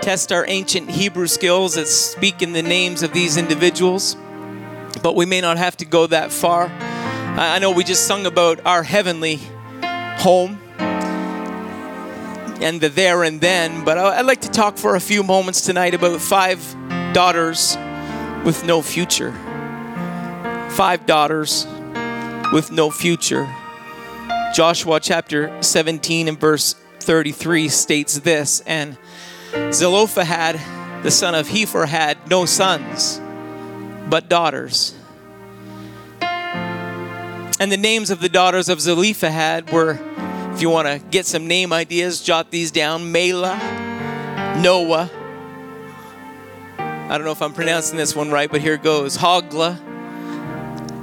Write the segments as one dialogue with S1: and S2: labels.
S1: test our ancient Hebrew skills at speaking the names of these individuals, but we may not have to go that far. I know we just sung about our heavenly home and the there and then, but I'd like to talk for a few moments tonight about five daughters with no future. Five daughters with no future. Joshua chapter 17 and verse 33 states this And Zelophehad, the son of Hepher, had no sons, but daughters. And the names of the daughters of Zelophehad were, if you want to get some name ideas, jot these down Mela, Noah. I don't know if I'm pronouncing this one right, but here it goes Hoglah,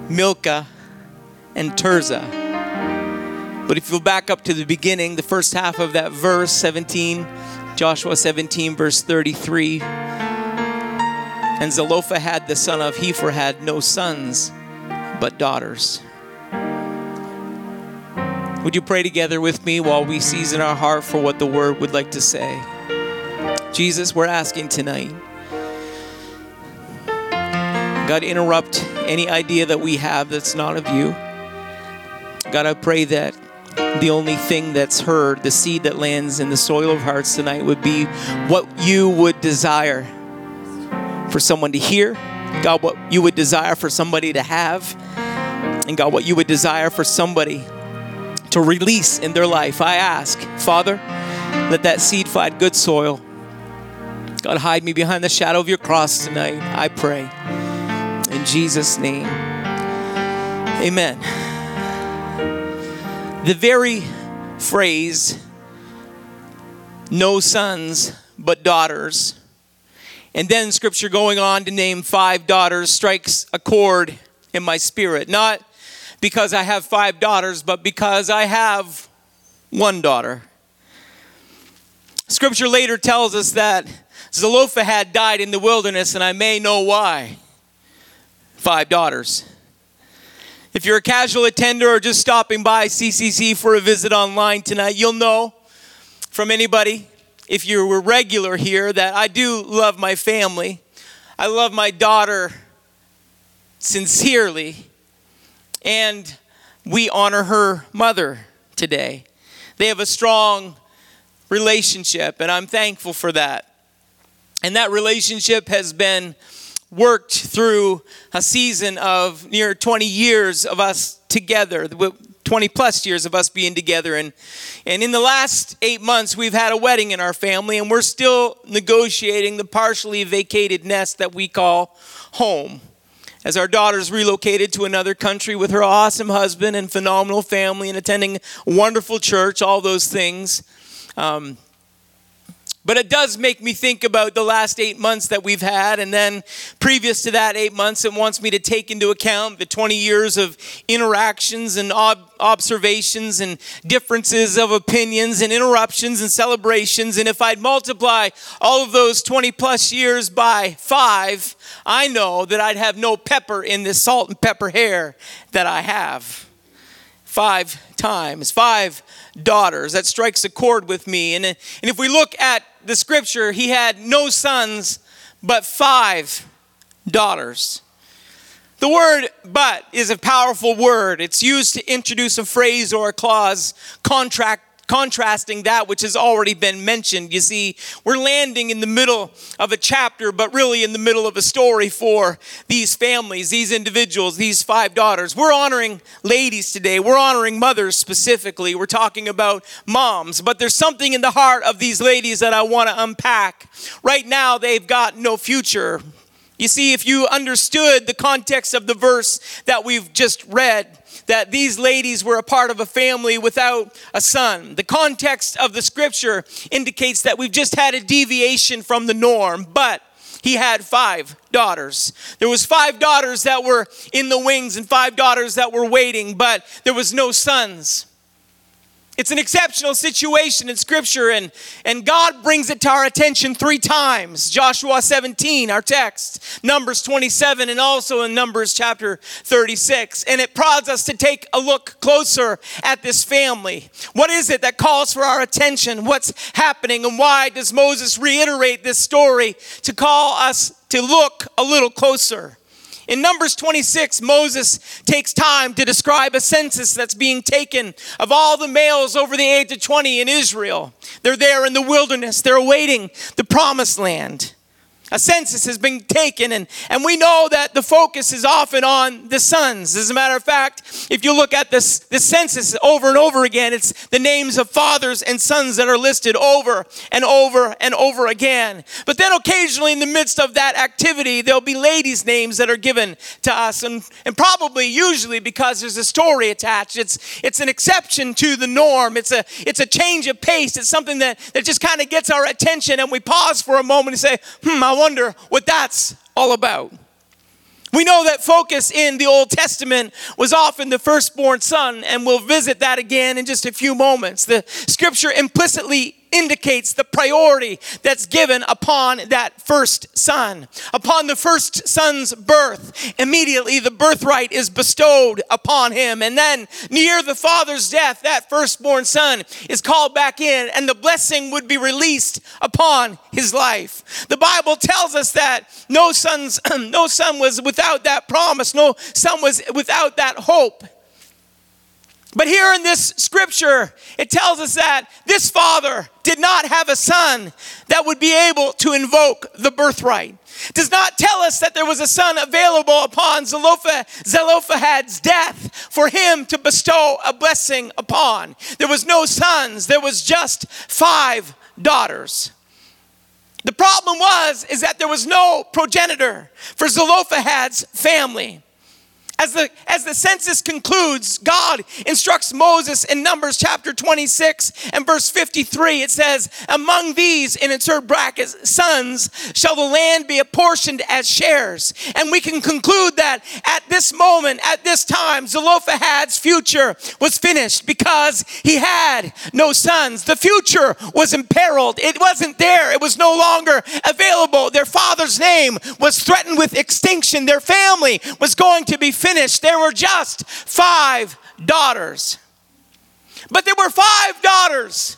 S1: Milcah, and Tirzah. But if you back up to the beginning, the first half of that verse, 17, Joshua 17, verse 33, and Zelophehad the son of Hepher had no sons, but daughters. Would you pray together with me while we season our heart for what the word would like to say? Jesus, we're asking tonight. God, interrupt any idea that we have that's not of you. God, I pray that the only thing that's heard, the seed that lands in the soil of hearts tonight, would be what you would desire for someone to hear. God, what you would desire for somebody to have. And God, what you would desire for somebody to release in their life. I ask, Father, let that seed find good soil. God, hide me behind the shadow of your cross tonight. I pray. In Jesus' name. Amen the very phrase, no sons but daughters, and then scripture going on to name five daughters strikes a chord in my spirit. Not because I have five daughters, but because I have one daughter. Scripture later tells us that Zelophehad died in the wilderness, and I may know why. Five daughters. If you're a casual attender or just stopping by CCC for a visit online tonight, you'll know from anybody, if you were regular here, that I do love my family. I love my daughter sincerely, and we honor her mother today. They have a strong relationship, and I'm thankful for that. And that relationship has been worked through a season of near 20 years of us together 20 plus years of us being together. And and in the last 8 months we've had a wedding in our family and we're still negotiating the partially vacated nest that we call home. As our daughter's relocated to another country with her awesome husband and phenomenal family and attending wonderful church all those things um, but it does make me think about the last eight months that we've had. And then previous to that eight months, it wants me to take into account the 20 years of interactions and ob- observations and differences of opinions and interruptions and celebrations. And if I'd multiply all of those 20 plus years by five, I know that I'd have no pepper in this salt and pepper hair that I have. Five times, five daughters. That strikes a chord with me. And, and if we look at the scripture, he had no sons, but five daughters. The word but is a powerful word. It's used to introduce a phrase or a clause, contract contrasting that which has already been mentioned. You see, we're landing in the middle of a chapter, but really in the middle of a story for these families, these individuals, these five daughters. We're honoring ladies today. We're honoring mothers specifically. We're talking about moms, but there's something in the heart of these ladies that I want to unpack. Right now, they've got no future. You see, if you understood the context of the verse that we've just read, that these ladies were a part of a family without a son. The context of the scripture indicates that we've just had a deviation from the norm, but he had five daughters. There was five daughters that were in the wings and five daughters that were waiting, but there was no sons. It's an exceptional situation in Scripture, and, and God brings it to our attention three times Joshua 17, our text, Numbers 27, and also in Numbers chapter 36. And it prods us to take a look closer at this family. What is it that calls for our attention? What's happening, and why does Moses reiterate this story to call us to look a little closer? In Numbers 26, Moses takes time to describe a census that's being taken of all the males over the age of 20 in Israel. They're there in the wilderness, they're awaiting the promised land. A census has been taken, and, and we know that the focus is often on the sons. As a matter of fact, if you look at this, this census over and over again, it's the names of fathers and sons that are listed over and over and over again. But then occasionally, in the midst of that activity, there'll be ladies' names that are given to us, and, and probably usually because there's a story attached. It's, it's an exception to the norm, it's a, it's a change of pace, it's something that, that just kind of gets our attention, and we pause for a moment and say, hmm, I wonder what that's all about. We know that focus in the Old Testament was often the firstborn son, and we'll visit that again in just a few moments. The scripture implicitly indicates the priority that's given upon that first son. Upon the first son's birth, immediately the birthright is bestowed upon him. And then, near the father's death, that firstborn son is called back in, and the blessing would be released upon his life. The Bible tells us that no sons, no son was without that promise, no son was without that hope. But here in this scripture, it tells us that this father did not have a son that would be able to invoke the birthright. Does not tell us that there was a son available upon Zelophehad's death for him to bestow a blessing upon. There was no sons, there was just five daughters. The problem was is that there was no progenitor for Zelophehad's family. As the, as the census concludes, God instructs Moses in Numbers chapter 26 and verse 53. It says, Among these, in insert brackets, sons, shall the land be apportioned as shares. And we can conclude that at this moment, at this time, Zelophehad's future was finished because he had no sons. The future was imperiled, it wasn't there, it was no longer available. Their father's name was threatened with extinction, their family was going to be finished finished, there were just five daughters. But there were five daughters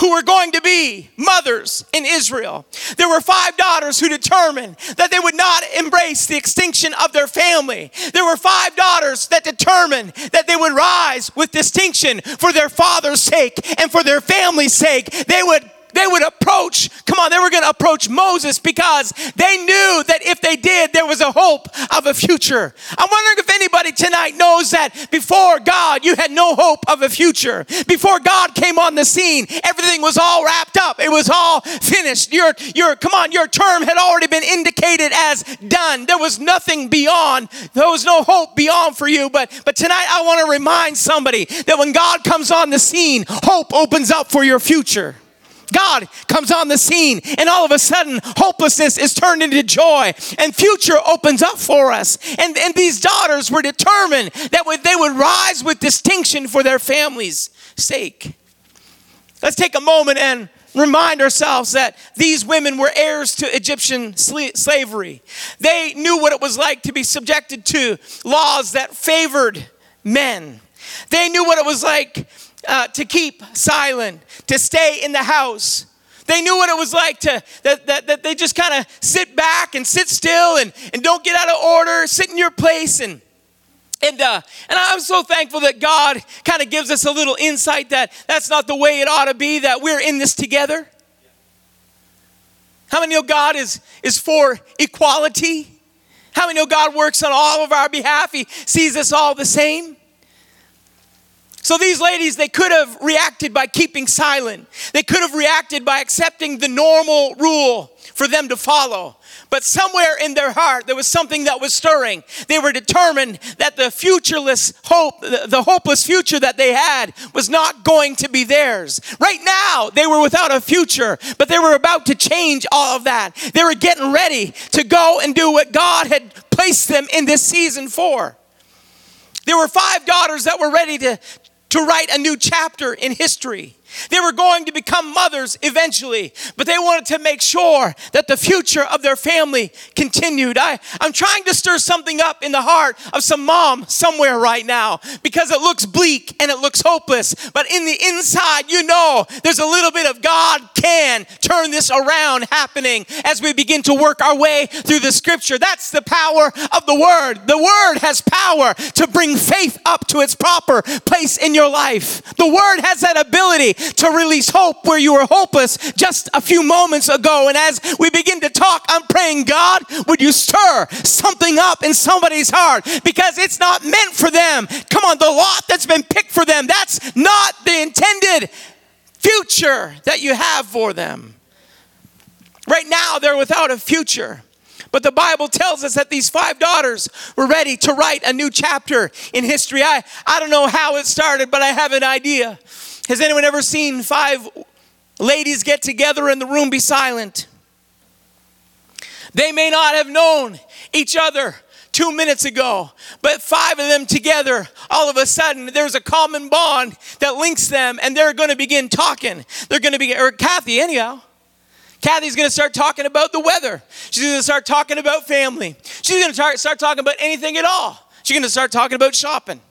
S1: who were going to be mothers in Israel. There were five daughters who determined that they would not embrace the extinction of their family. There were five daughters that determined that they would rise with distinction for their father's sake and for their family's sake. They would they would approach, come on, they were going to approach Moses because they knew that if they did, there was a hope of a future. I'm wondering if anybody tonight knows that before God, you had no hope of a future. Before God came on the scene, everything was all wrapped up. It was all finished. Your, your, come on, your term had already been indicated as done. There was nothing beyond. There was no hope beyond for you. But, but tonight I want to remind somebody that when God comes on the scene, hope opens up for your future. God comes on the scene, and all of a sudden, hopelessness is turned into joy, and future opens up for us. And, and these daughters were determined that they would rise with distinction for their family's sake. Let's take a moment and remind ourselves that these women were heirs to Egyptian slavery. They knew what it was like to be subjected to laws that favored men. They knew what it was like uh, to keep silent, to stay in the house. They knew what it was like to that, that, that they just kind of sit back and sit still and, and don't get out of order, sit in your place and and uh, and I'm so thankful that God kind of gives us a little insight that that's not the way it ought to be. That we're in this together. How many know God is is for equality? How many know God works on all of our behalf? He sees us all the same. So these ladies, they could have reacted by keeping silent. They could have reacted by accepting the normal rule for them to follow. But somewhere in their heart, there was something that was stirring. They were determined that the futureless hope, the hopeless future that they had, was not going to be theirs. Right now, they were without a future, but they were about to change all of that. They were getting ready to go and do what God had placed them in this season for. There were five daughters that were ready to to write a new chapter in history. They were going to become mothers eventually, but they wanted to make sure that the future of their family continued. I, I'm trying to stir something up in the heart of some mom somewhere right now because it looks bleak and it looks hopeless. But in the inside, you know there's a little bit of God can turn this around happening as we begin to work our way through the scripture. That's the power of the word. The word has power to bring faith up to its proper place in your life. The word has that ability to release hope where you were hopeless just a few moments ago. And as we begin to talk, I'm praying, God, would you stir something up in somebody's heart because it's not meant for them. Come on, the lot that's been picked for them, that's not the intended future that you have for them. Right now, they're without a future. But the Bible tells us that these five daughters were ready to write a new chapter in history. I, I don't know how it started, but I have an idea. Has anyone ever seen five ladies get together in the room be silent? They may not have known each other two minutes ago, but five of them together, all of a sudden, there's a common bond that links them, and they're going to begin talking. They're going to be, or Kathy, anyhow. Kathy's going to start talking about the weather. She's going to start talking about family. She's going to start talking about anything at all. She's going to start talking about shopping.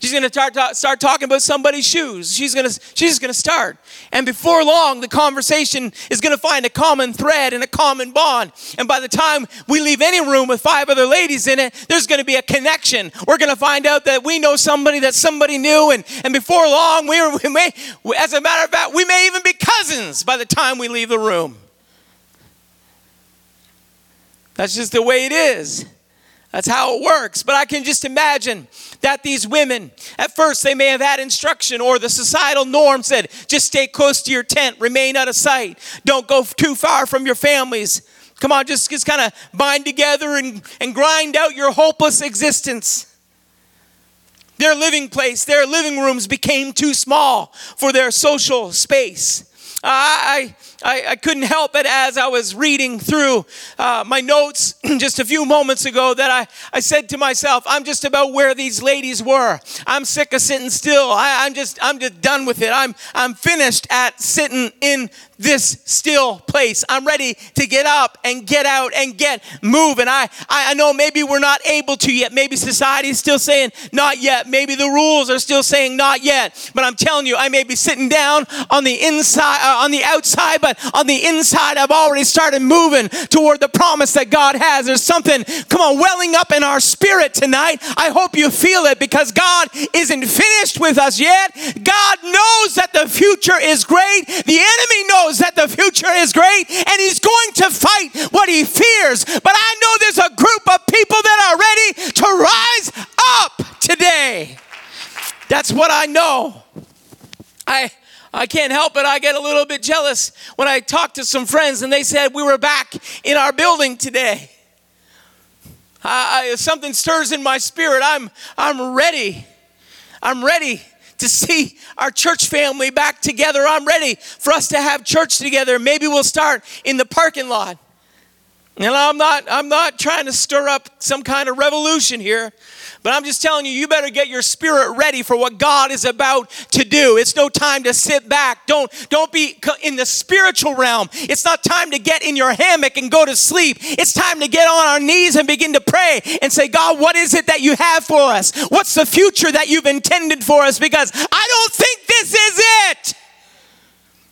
S1: She's going to start, start talking about somebody's shoes. She's going to she's going to start. And before long, the conversation is going to find a common thread and a common bond. And by the time we leave any room with five other ladies in it, there's going to be a connection. We're going to find out that we know somebody that somebody knew. And, and before long, we, we may, as a matter of fact, we may even be cousins by the time we leave the room. That's just the way it is. That's how it works. But I can just imagine that these women, at first, they may have had instruction or the societal norm said, just stay close to your tent, remain out of sight, don't go too far from your families. Come on, just, just kind of bind together and, and grind out your hopeless existence. Their living place, their living rooms became too small for their social space. I, I, I couldn't help it as I was reading through uh, my notes just a few moments ago that I, I said to myself, I'm just about where these ladies were. I'm sick of sitting still. I, I'm just I'm just done with it. I'm I'm finished at sitting in this still place. I'm ready to get up and get out and get move. moving. I, I know maybe we're not able to yet. Maybe society is still saying not yet. Maybe the rules are still saying not yet. But I'm telling you, I may be sitting down on the inside, uh, on the outside, but on the inside, I've already started moving toward the promise that God has. There's something, come on, welling up in our spirit tonight. I hope you feel it because God isn't finished with us yet. God knows that the future is great. The enemy knows knows that the future is great and he's going to fight what he fears. But I know there's a group of people that are ready to rise up today. That's what I know. I I can't help it. I get a little bit jealous when I talk to some friends and they said we were back in our building today. I, I, something stirs in my spirit. I'm I'm ready. I'm ready to see our church family back together. I'm ready for us to have church together. Maybe we'll start in the parking lot. And I'm not I'm not trying to stir up some kind of revolution here. But I'm just telling you, you better get your spirit ready for what God is about to do. It's no time to sit back. Don't, don't be in the spiritual realm. It's not time to get in your hammock and go to sleep. It's time to get on our knees and begin to pray and say, God, what is it that you have for us? What's the future that you've intended for us? Because I don't think this is it.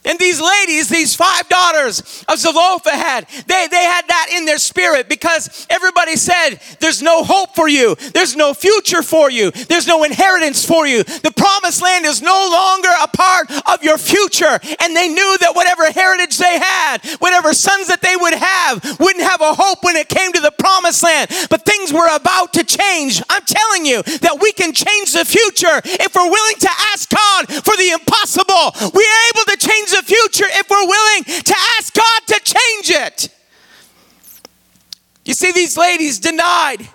S1: And these ladies, these five daughters of Zelophehad, they, they had that in their spirit because everybody said, There's no hope for you. There's no future for you. There's no inheritance for you. The promised land is no longer a part of your future. And they knew that whatever heritage they had, whatever sons that they would have, wouldn't have a hope when it came to the promised land. But things were about to change. I'm telling you that we can change the future if we're willing to ask God for the impossible. We are able to change the future if we're willing to ask God to change it. You see, these ladies denied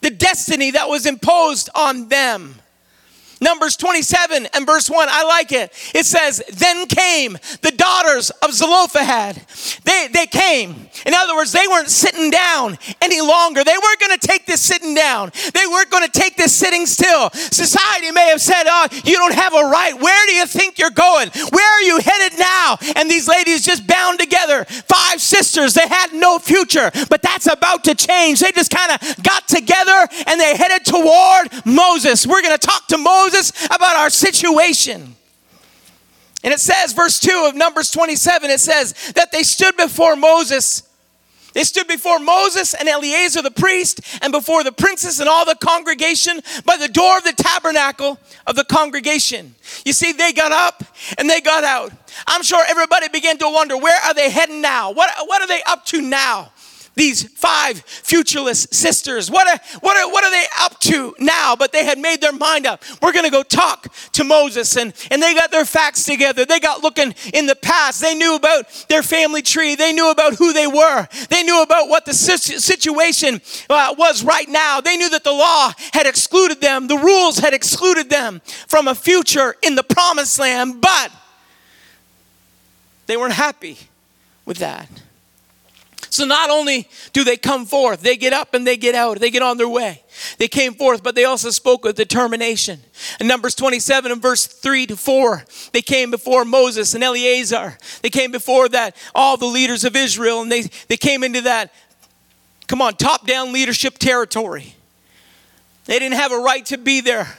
S1: the destiny that was imposed on them. Numbers 27 and verse 1, I like it. It says, Then came the daughters of Zelophehad. They, they came. In other words, they weren't sitting down any longer. They weren't going to take this sitting down. They weren't going to take this sitting still. Society may have said, Oh, you don't have a right. Where do you think you're going? Where are you headed now? And these ladies just bound together. Five sisters. They had no future, but that's about to change. They just kind of got together and they headed toward Moses. We're going to talk to Moses Moses about our situation. And it says, verse 2 of Numbers 27, it says that they stood before Moses. They stood before Moses and Eleazar the priest and before the princes and all the congregation by the door of the tabernacle of the congregation. You see, they got up and they got out. I'm sure everybody began to wonder where are they heading now? What, what are they up to now? These five futureless sisters. What are, what, are, what are they up to now? But they had made their mind up. We're going to go talk to Moses. And, and they got their facts together. They got looking in the past. They knew about their family tree. They knew about who they were. They knew about what the situation uh, was right now. They knew that the law had excluded them, the rules had excluded them from a future in the promised land. But they weren't happy with that. So not only do they come forth, they get up and they get out, they get on their way. They came forth, but they also spoke with determination. In Numbers 27 and verse 3 to 4, they came before Moses and Eleazar. They came before that, all the leaders of Israel, and they, they came into that, come on, top down leadership territory. They didn't have a right to be there.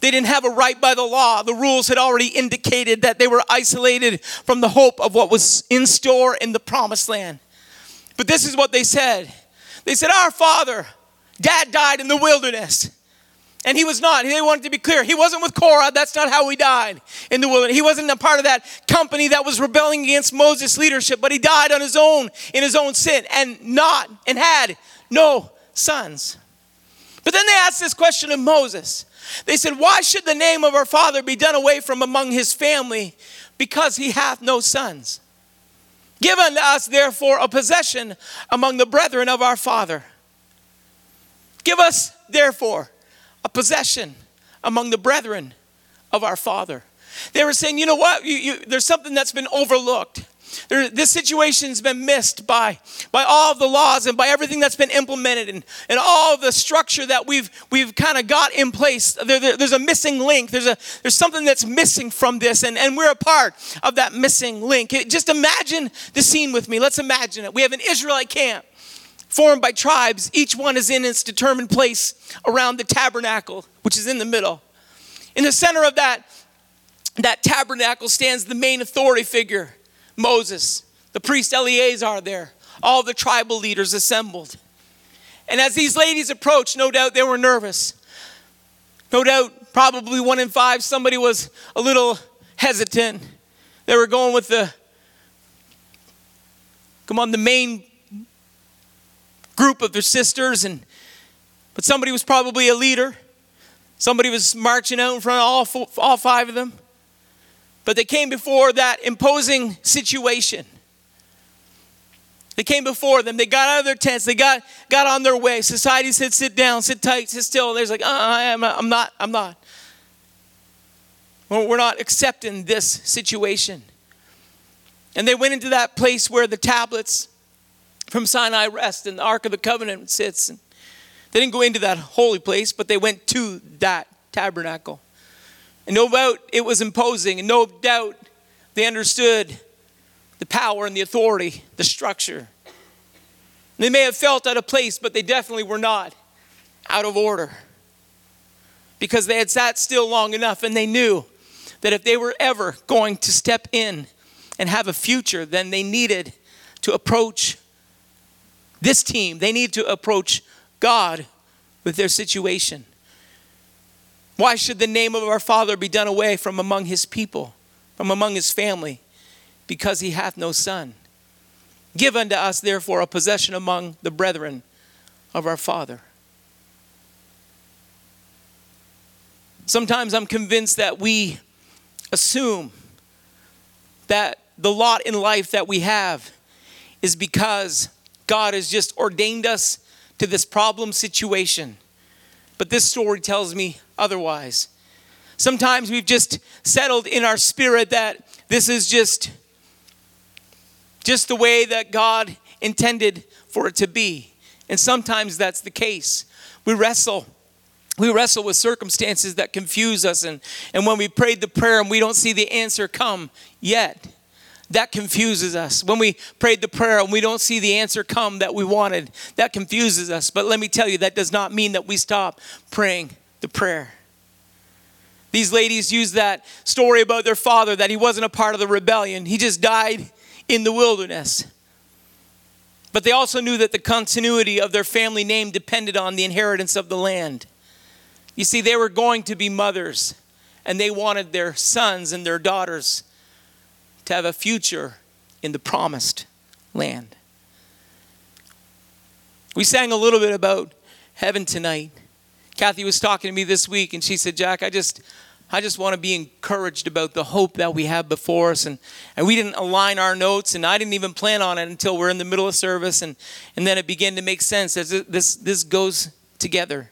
S1: They didn't have a right by the law. The rules had already indicated that they were isolated from the hope of what was in store in the promised land. But this is what they said they said, Our father, dad died in the wilderness. And he was not. They wanted to be clear. He wasn't with Korah. That's not how he died in the wilderness. He wasn't a part of that company that was rebelling against Moses' leadership, but he died on his own, in his own sin, and not, and had no sons. But then they asked this question of Moses. They said, Why should the name of our father be done away from among his family? Because he hath no sons. Give unto us, therefore, a possession among the brethren of our Father. Give us, therefore, a possession among the brethren of our Father. They were saying, you know what? You, you, there's something that's been overlooked. There, this situation's been missed by, by all of the laws and by everything that's been implemented and, and all the structure that we've, we've kind of got in place. There, there, there's a missing link. There's, a, there's something that's missing from this, and, and we're a part of that missing link. It, just imagine the scene with me. Let's imagine it. We have an Israelite camp formed by tribes. Each one is in its determined place around the tabernacle, which is in the middle. In the center of that, that tabernacle stands the main authority figure Moses, the priest Eleazar there, all the tribal leaders assembled. And as these ladies approached, no doubt they were nervous. No doubt, probably one in five, somebody was a little hesitant. They were going with the, come on, the main group of their sisters, and but somebody was probably a leader. Somebody was marching out in front of all, all five of them. But they came before that imposing situation. They came before them. They got out of their tents. They got, got on their way. Society said, sit down, sit tight, sit still. They're like, uh, I'm, not, I'm not, I'm not. We're not accepting this situation. And they went into that place where the tablets from Sinai rest and the Ark of the Covenant sits. And they didn't go into that holy place, but they went to that tabernacle. And no doubt it was imposing, and no doubt they understood the power and the authority, the structure. They may have felt out of place, but they definitely were not out of order. Because they had sat still long enough and they knew that if they were ever going to step in and have a future, then they needed to approach this team. They need to approach God with their situation. Why should the name of our Father be done away from among his people, from among his family? Because he hath no son. Give unto us, therefore, a possession among the brethren of our Father. Sometimes I'm convinced that we assume that the lot in life that we have is because God has just ordained us to this problem situation but this story tells me otherwise. Sometimes we've just settled in our spirit that this is just just the way that God intended for it to be. And sometimes that's the case. We wrestle. We wrestle with circumstances that confuse us. And, and when we prayed the prayer and we don't see the answer come yet, that confuses us. When we prayed the prayer and we don't see the answer come that we wanted, that confuses us. But let me tell you, that does not mean that we stop praying the prayer. These ladies use that story about their father that he wasn't a part of the rebellion, he just died in the wilderness. But they also knew that the continuity of their family name depended on the inheritance of the land. You see, they were going to be mothers, and they wanted their sons and their daughters to have a future in the promised land. We sang a little bit about heaven tonight. Kathy was talking to me this week, and she said, Jack, I just I just want to be encouraged about the hope that we have before us. And, and we didn't align our notes, and I didn't even plan on it until we're in the middle of service. And, and then it began to make sense as this, this goes together.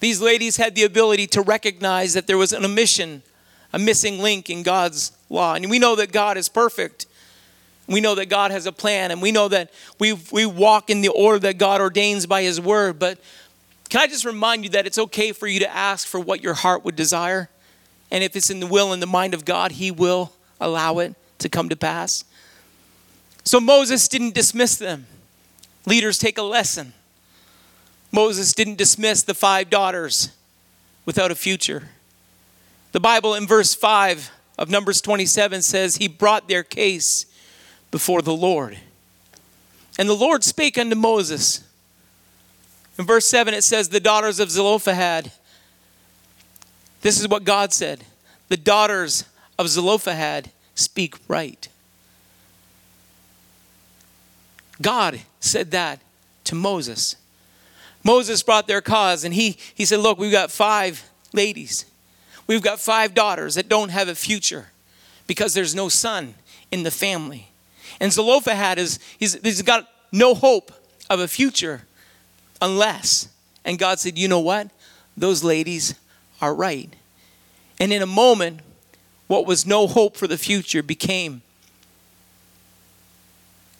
S1: These ladies had the ability to recognize that there was an omission, a missing link in God's law. And we know that God is perfect. We know that God has a plan, and we know that we, we walk in the order that God ordains by His word. But can I just remind you that it's okay for you to ask for what your heart would desire? And if it's in the will and the mind of God, He will allow it to come to pass. So Moses didn't dismiss them. Leaders take a lesson. Moses didn't dismiss the five daughters without a future. The Bible in verse 5 of Numbers 27 says, He brought their case before the Lord. And the Lord spake unto Moses, in verse 7, it says, The daughters of Zelophehad. This is what God said The daughters of Zelophehad speak right. God said that to Moses. Moses brought their cause and he, he said, Look, we've got five ladies. We've got five daughters that don't have a future because there's no son in the family. And Zelophehad is he's, he's got no hope of a future unless. And God said, You know what? Those ladies are right. And in a moment, what was no hope for the future became,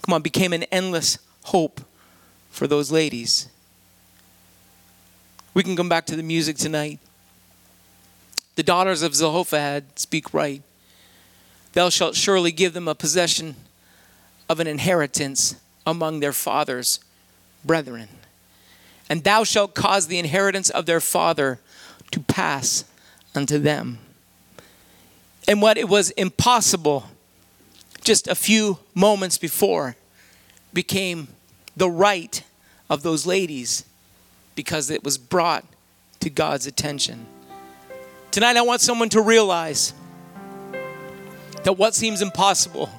S1: come on, became an endless hope for those ladies. We can come back to the music tonight. The daughters of Zelophehad speak right. Thou shalt surely give them a possession of an inheritance among their father's brethren and thou shalt cause the inheritance of their father to pass unto them. And what it was impossible just a few moments before became the right of those ladies because it was brought to God's attention. Tonight, I want someone to realize that what seems impossible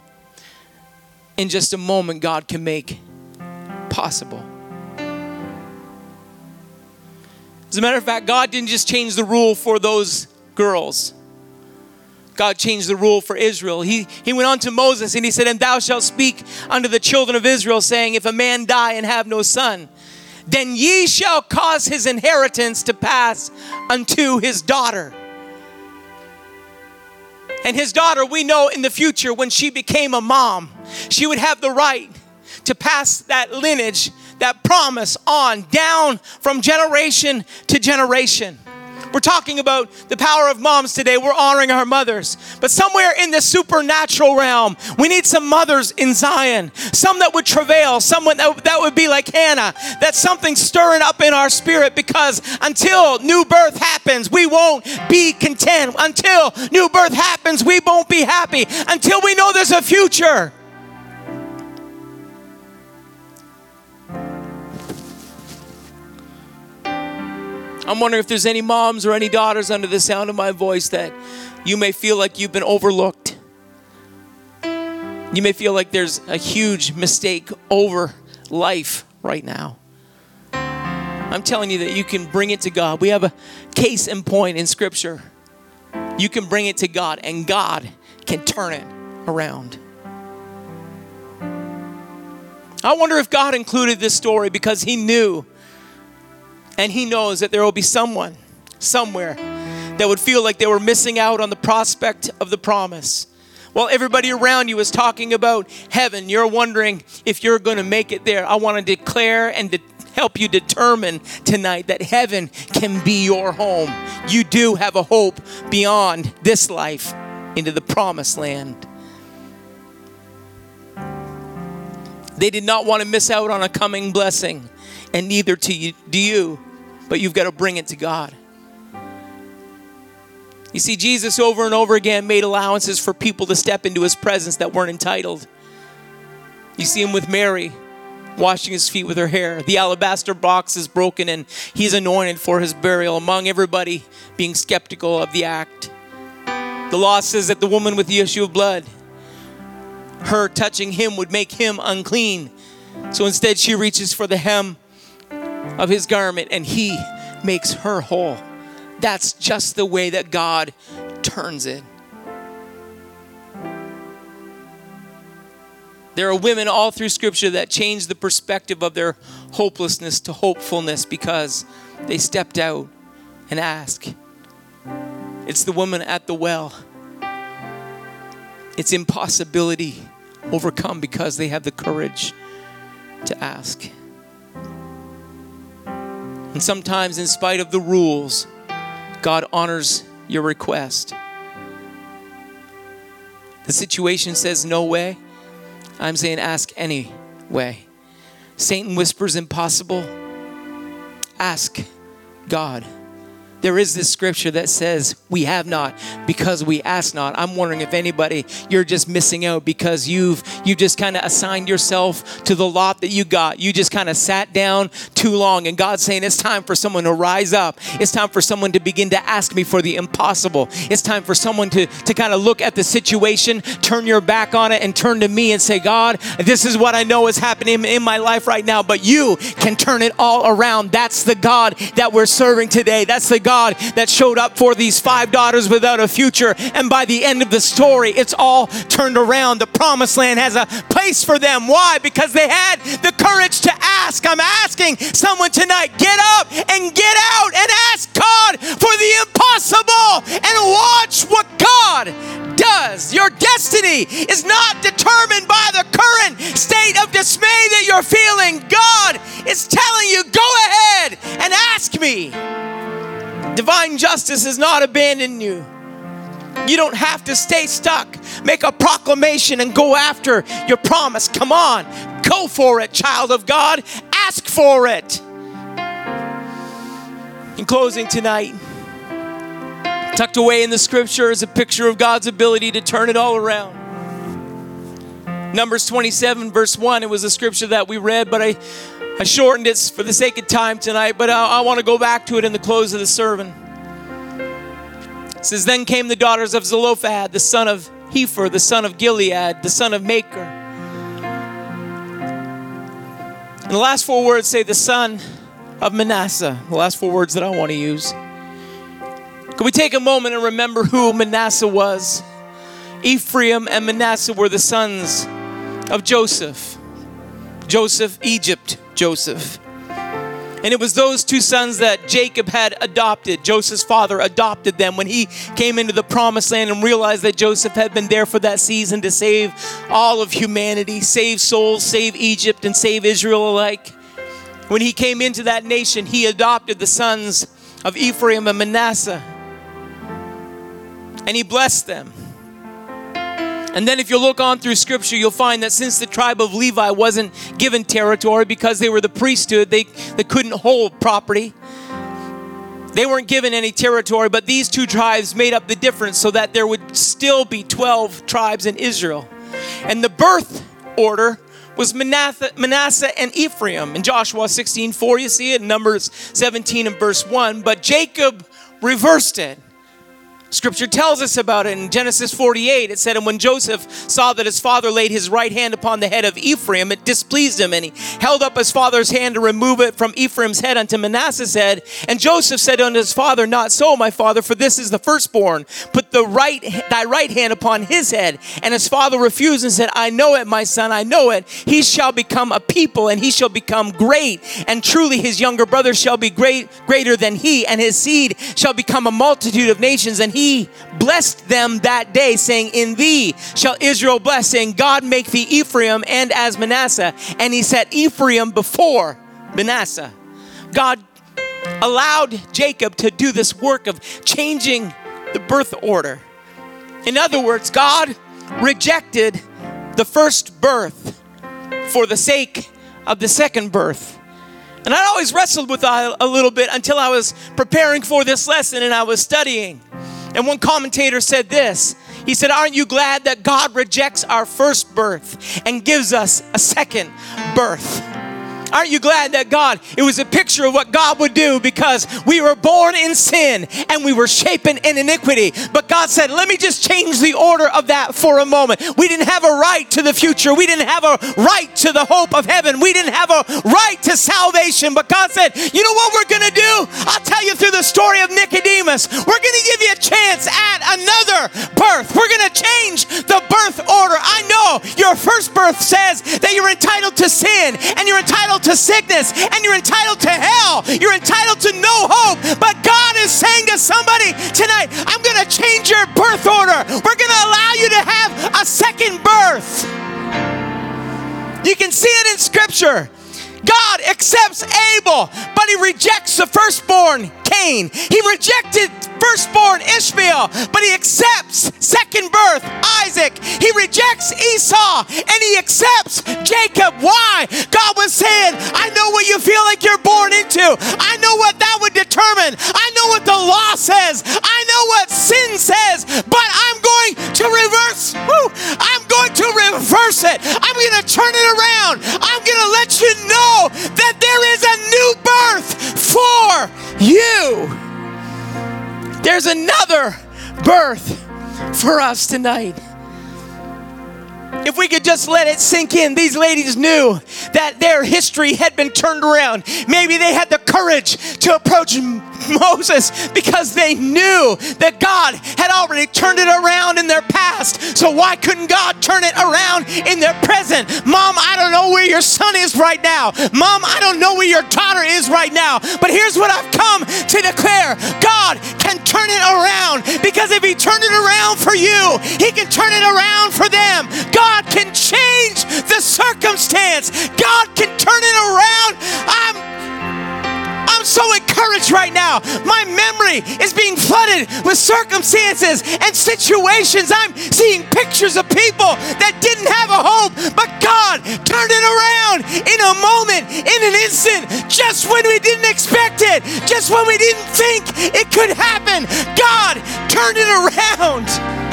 S1: in just a moment, God can make possible. As a matter of fact, God didn't just change the rule for those girls. God changed the rule for Israel. He, he went on to Moses and he said, And thou shalt speak unto the children of Israel, saying, If a man die and have no son, then ye shall cause his inheritance to pass unto his daughter. And his daughter, we know in the future when she became a mom, she would have the right to pass that lineage that promise on down from generation to generation. We're talking about the power of moms today. We're honoring our mothers. But somewhere in the supernatural realm, we need some mothers in Zion. Some that would travail, someone that, that would be like Hannah. That's something stirring up in our spirit because until new birth happens, we won't be content. Until new birth happens, we won't be happy. Until we know there's a future. I'm wondering if there's any moms or any daughters under the sound of my voice that you may feel like you've been overlooked. You may feel like there's a huge mistake over life right now. I'm telling you that you can bring it to God. We have a case in point in Scripture. You can bring it to God, and God can turn it around. I wonder if God included this story because He knew and he knows that there will be someone somewhere that would feel like they were missing out on the prospect of the promise. While everybody around you is talking about heaven, you're wondering if you're going to make it there. I want to declare and de- help you determine tonight that heaven can be your home. You do have a hope beyond this life into the promised land. They did not want to miss out on a coming blessing, and neither to you, do you, but you've got to bring it to God. You see, Jesus over and over again made allowances for people to step into his presence that weren't entitled. You see him with Mary washing his feet with her hair. The alabaster box is broken and he's anointed for his burial among everybody being skeptical of the act. The law says that the woman with the issue of blood, her touching him would make him unclean. So instead, she reaches for the hem of his garment and he makes her whole. That's just the way that God turns it. There are women all through Scripture that change the perspective of their hopelessness to hopefulness because they stepped out and asked. It's the woman at the well. It's impossibility overcome because they have the courage to ask. And sometimes, in spite of the rules, God honors your request. The situation says no way. I'm saying ask anyway. Satan whispers impossible. Ask God. There is this scripture that says, We have not because we ask not. I'm wondering if anybody, you're just missing out because you've you just kind of assigned yourself to the lot that you got. You just kind of sat down too long. And God's saying, It's time for someone to rise up. It's time for someone to begin to ask me for the impossible. It's time for someone to, to kind of look at the situation, turn your back on it, and turn to me and say, God, this is what I know is happening in my life right now, but you can turn it all around. That's the God that we're serving today. That's the God God that showed up for these five daughters without a future. And by the end of the story, it's all turned around. The promised land has a place for them. Why? Because they had the courage to ask. I'm asking someone tonight get up and get out and ask God for the impossible and watch what God does. Your destiny is not determined by the current state of dismay that you're feeling. God is telling you, go ahead and ask me. Divine justice has not abandoned you. You don't have to stay stuck. Make a proclamation and go after your promise. Come on, go for it, child of God. Ask for it. In closing tonight, tucked away in the scripture is a picture of God's ability to turn it all around. Numbers 27, verse 1, it was a scripture that we read, but I I shortened it for the sake of time tonight, but I, I want to go back to it in the close of the sermon. It says, Then came the daughters of Zelophehad, the son of Hepher, the son of Gilead, the son of Machir. And the last four words say, the son of Manasseh. The last four words that I want to use. Can we take a moment and remember who Manasseh was? Ephraim and Manasseh were the sons of Joseph. Joseph, Egypt, Joseph. And it was those two sons that Jacob had adopted. Joseph's father adopted them when he came into the promised land and realized that Joseph had been there for that season to save all of humanity, save souls, save Egypt, and save Israel alike. When he came into that nation, he adopted the sons of Ephraim and Manasseh. And he blessed them. And then if you look on through scripture, you'll find that since the tribe of Levi wasn't given territory because they were the priesthood, they, they couldn't hold property. They weren't given any territory, but these two tribes made up the difference so that there would still be 12 tribes in Israel. And the birth order was Manasseh, and Ephraim. In Joshua 16 4, you see it, in Numbers 17 and verse 1. But Jacob reversed it. Scripture tells us about it in Genesis 48. It said, And when Joseph saw that his father laid his right hand upon the head of Ephraim, it displeased him, and he held up his father's hand to remove it from Ephraim's head unto Manasseh's head. And Joseph said unto his father, Not so, my father, for this is the firstborn. Put the right thy right hand upon his head. And his father refused and said, I know it, my son, I know it. He shall become a people, and he shall become great. And truly his younger brother shall be great greater than he, and his seed shall become a multitude of nations, and he blessed them that day, saying, In thee shall Israel bless, saying, God make thee Ephraim and as Manasseh. And he set Ephraim before Manasseh. God allowed Jacob to do this work of changing the birth order. In other words, God rejected the first birth for the sake of the second birth. And I always wrestled with that a little bit until I was preparing for this lesson and I was studying. And one commentator said this He said, Aren't you glad that God rejects our first birth and gives us a second birth? Aren't you glad that God, it was a picture of what God would do because we were born in sin and we were shapen in iniquity. But God said, let me just change the order of that for a moment. We didn't have a right to the future. We didn't have a right to the hope of heaven. We didn't have a right to salvation. But God said, you know what we're going to do? I'll tell you through the story of Nicodemus. We're going to give you a chance at another birth. We're going to change the birth order. I know your first birth says that you're entitled to sin and you're entitled to sickness and you're entitled to hell. You're entitled to no hope. But God is saying to somebody tonight, I'm going to change your birth order. We're going to allow you to have a second birth. You can see it in Scripture. God accepts Abel, but he rejects the firstborn Cain. He rejected firstborn Ishmael, but he accepts second birth Isaac. He rejects Esau and he accepts Jacob. Why? God was saying, I know what you feel like you're born into. I know what that would determine. I know what the law says. I know what sin says, but I'm going to reverse. Woo, I'm going to reverse it. I'm going to turn it around. I'm going to let you know that there is a new birth for you. There's another birth for us tonight. If we could just let it sink in, these ladies knew that their history had been turned around. Maybe they had the courage to approach Moses because they knew that God had already turned it around in their past. So why couldn't God turn it around in their present? Mom, I don't know where your son is right now. Mom, I don't know where your daughter is right now. But here's what I've come to declare God can turn it around because if He turned it around for you, He can turn it around for them. God can change the circumstance, God can turn it around. I'm So encouraged right now. My memory is being flooded with circumstances and situations. I'm seeing pictures of people that didn't have a hope, but God turned it around in a moment, in an instant, just when we didn't expect it, just when we didn't think it could happen. God turned it around.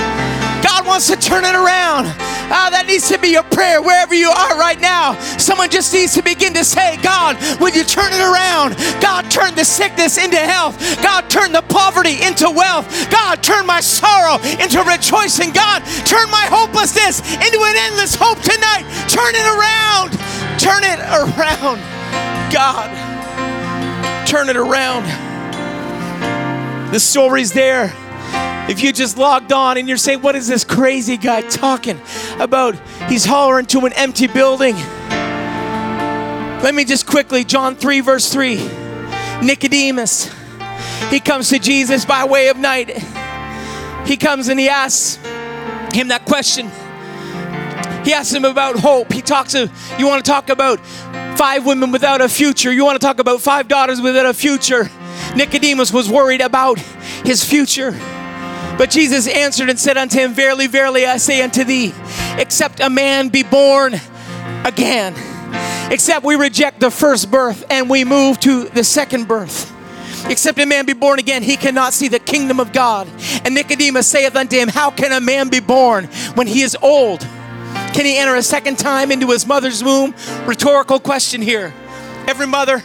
S1: God wants to turn it around. Ah, that needs to be your prayer wherever you are right now. Someone just needs to begin to say, God, would you turn it around? God, turn the sickness into health. God, turn the poverty into wealth. God, turn my sorrow into rejoicing. God, turn my hopelessness into an endless hope tonight. Turn it around. Turn it around. God, turn it around. The story's there. If you just logged on and you're saying, What is this crazy guy talking about? He's hollering to an empty building. Let me just quickly, John 3, verse 3. Nicodemus, he comes to Jesus by way of night. He comes and he asks him that question. He asks him about hope. He talks of, you want to talk about five women without a future. You want to talk about five daughters without a future. Nicodemus was worried about his future. But Jesus answered and said unto him, Verily, verily, I say unto thee, except a man be born again, except we reject the first birth and we move to the second birth. Except a man be born again, he cannot see the kingdom of God. And Nicodemus saith unto him, How can a man be born when he is old? Can he enter a second time into his mother's womb? Rhetorical question here. Every mother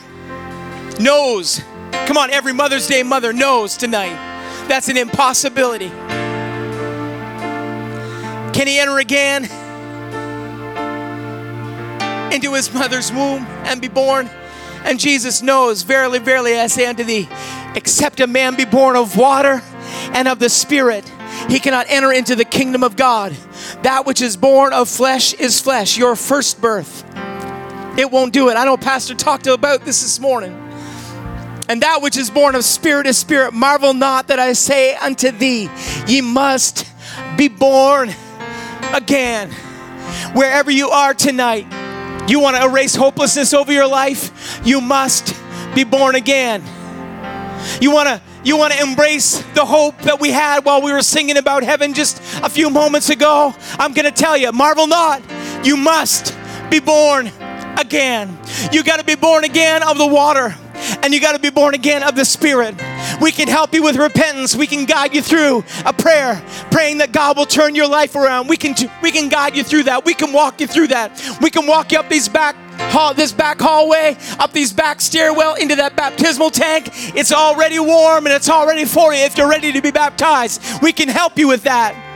S1: knows. Come on, every Mother's Day mother knows tonight That's an impossibility. Can he enter again into his mother's womb and be born? And Jesus knows, Verily, verily, I say unto thee, except a man be born of water and of the Spirit, he cannot enter into the kingdom of God. That which is born of flesh is flesh, your first birth. It won't do it. I know Pastor talked about this this morning. And that which is born of spirit is spirit. Marvel not that I say unto thee, ye must be born again. Wherever you are tonight, you want to erase hopelessness over your life, you must be born again. You want to you want to embrace the hope that we had while we were singing about heaven just a few moments ago? I'm going to tell you, marvel not. You must be born again. You got to be born again of the water and you got to be born again of the Spirit. We can help you with repentance. We can guide you through a prayer, praying that God will turn your life around. We can we can guide you through that. We can walk you through that. We can walk you up these back hall, this back hallway, up these back stairwell into that baptismal tank. It's already warm and it's already for you if you're ready to be baptized. We can help you with that.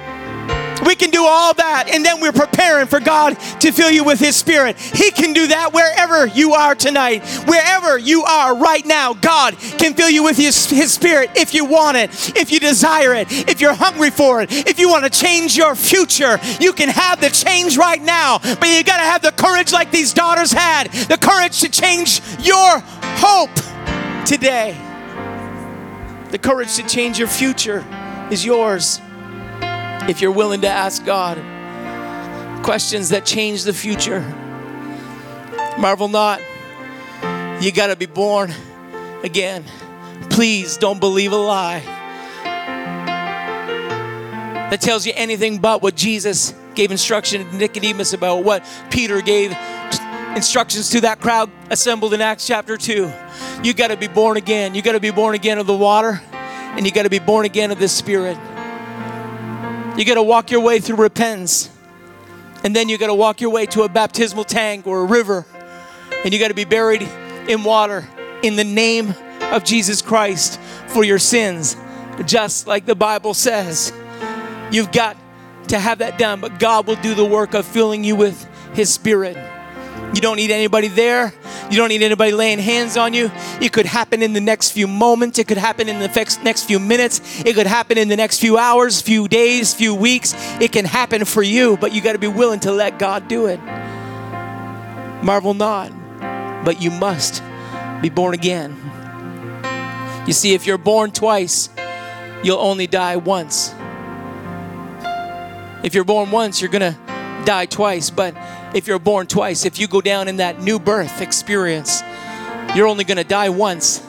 S1: We can do all that, and then we're preparing for God to fill you with His Spirit. He can do that wherever you are tonight. Wherever you are right now, God can fill you with His, His Spirit if you want it, if you desire it, if you're hungry for it, if you want to change your future. You can have the change right now, but you got to have the courage like these daughters had the courage to change your hope today. The courage to change your future is yours if you're willing to ask God questions that change the future. Marvel not. You got to be born again. Please don't believe a lie that tells you anything but what Jesus gave instruction to Nicodemus about, what Peter gave instructions to that crowd assembled in Acts chapter 2. You got to be born again. You got to be born again of the water, and you got to be born again of the Spirit. You got to walk your way through repentance. And then you got to walk your way to a baptismal tank or a river. And you got to be buried in water in the name of Jesus Christ for your sins, just like the Bible says. You've got to have that done, but God will do the work of filling you with His Spirit. You don't need anybody there. You don't need anybody laying hands on you. It could happen in the next few moments. It could happen in the next few minutes. It could happen in the next few hours, few days, few weeks. It can happen for you, but you got to be willing to let God do it. Marvel not, but you must be born again. You see, if you're born twice, you'll only die once. If you're born once, you're going to die twice, but if you're born twice, if you go down in that new birth experience, you're only going to die once.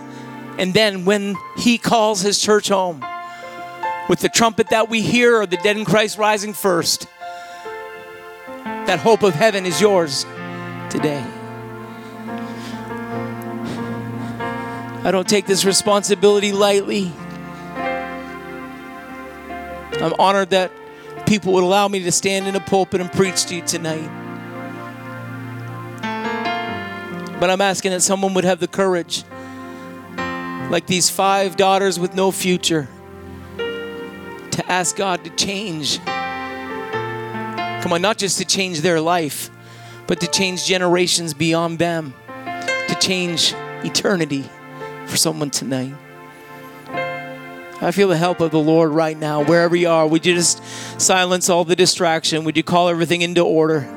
S1: And then when He calls His church home, with the trumpet that we hear or the dead in Christ rising first, that hope of heaven is yours today. I don't take this responsibility lightly. I'm honored that people would allow me to stand in a pulpit and preach to you tonight. But I'm asking that someone would have the courage, like these five daughters with no future, to ask God to change. Come on, not just to change their life, but to change generations beyond them, to change eternity for someone tonight. I feel the help of the Lord right now, wherever you are. Would you just silence all the distraction? Would you call everything into order?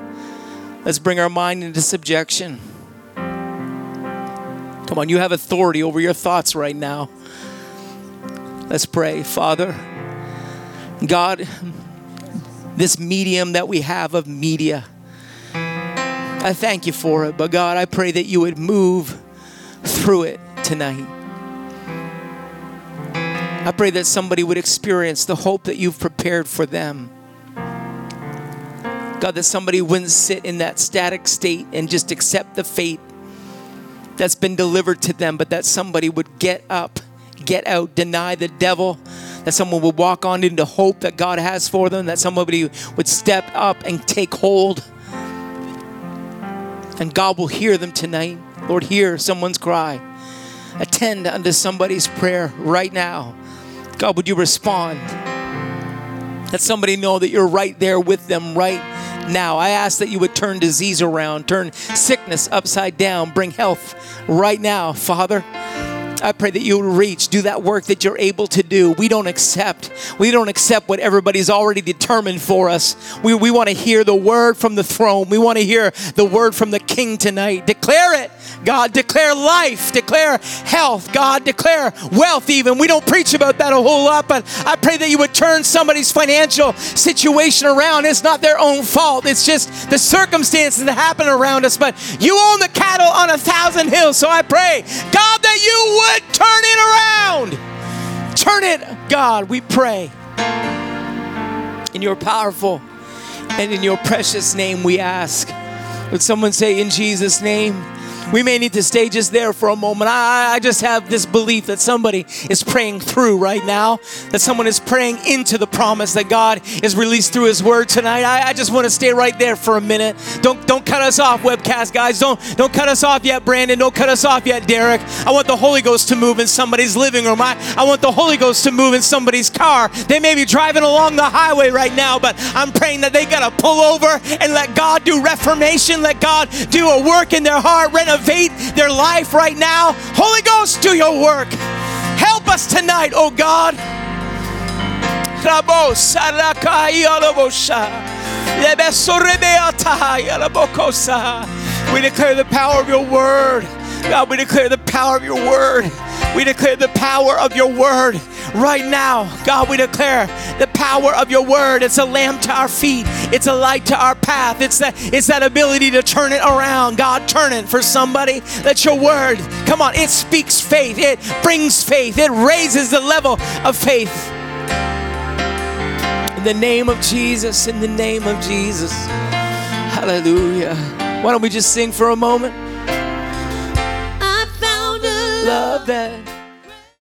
S1: Let's bring our mind into subjection. Come on, you have authority over your thoughts right now. Let's pray. Father, God, this medium that we have of media, I thank you for it. But God, I pray that you would move through it tonight. I pray that somebody would experience the hope that you've prepared for them. God, that somebody wouldn't sit in that static state and just accept the fate that's been delivered to them, but that somebody would get up, get out, deny the devil, that someone would walk on into hope that God has for them, that somebody would step up and take hold. And God will hear them tonight. Lord, hear someone's cry. Attend unto somebody's prayer right now God, would you respond? Let somebody know that you're right there with them right now. I ask that you would turn disease around, turn sickness upside down, bring health right now, Father. I pray that you will reach, do that work that you're able to do. We don't accept. We don't accept what everybody's already determined for us. We, we want to hear the word from the throne. We want to hear the word from the King tonight. Declare it, God. Declare life. Declare health, God. Declare wealth, even. We don't preach about that a whole lot, but I pray that you would turn somebody's financial situation around. It's not their own fault, it's just the circumstances that happen around us. But you own the cattle on a thousand hills. So I pray, God, that you would turn it around. Turn it, God, we pray. In your powerful and in your precious name we ask. Would someone say, In Jesus' name? We may need to stay just there for a moment. I, I just have this belief that somebody is praying through right now, that someone is praying into the promise that God is released through His Word tonight. I, I just want to stay right there for a minute. Don't don't cut us off, webcast guys. Don't don't cut us off yet, Brandon. Don't cut us off yet, Derek. I want the Holy Ghost to move in somebody's living room. I, I want the Holy Ghost to move in somebody's car. They may be driving along the highway right now, but I'm praying that they gotta pull over and let God do reformation, let God do a work in their heart, renovate their life right now. Holy Ghost, do your work. Help us tonight, oh God. We declare the power of your word. God, we declare the power of your word. We declare the power of your word right now. God, we declare the power of your word. It's a lamp to our feet, it's a light to our path. It's that, it's that ability to turn it around. God, turn it for somebody. Let your word, come on, it speaks faith, it brings faith, it raises the level of faith. In the name of Jesus, in the name of Jesus. Hallelujah. Why don't we just sing for a moment? Love that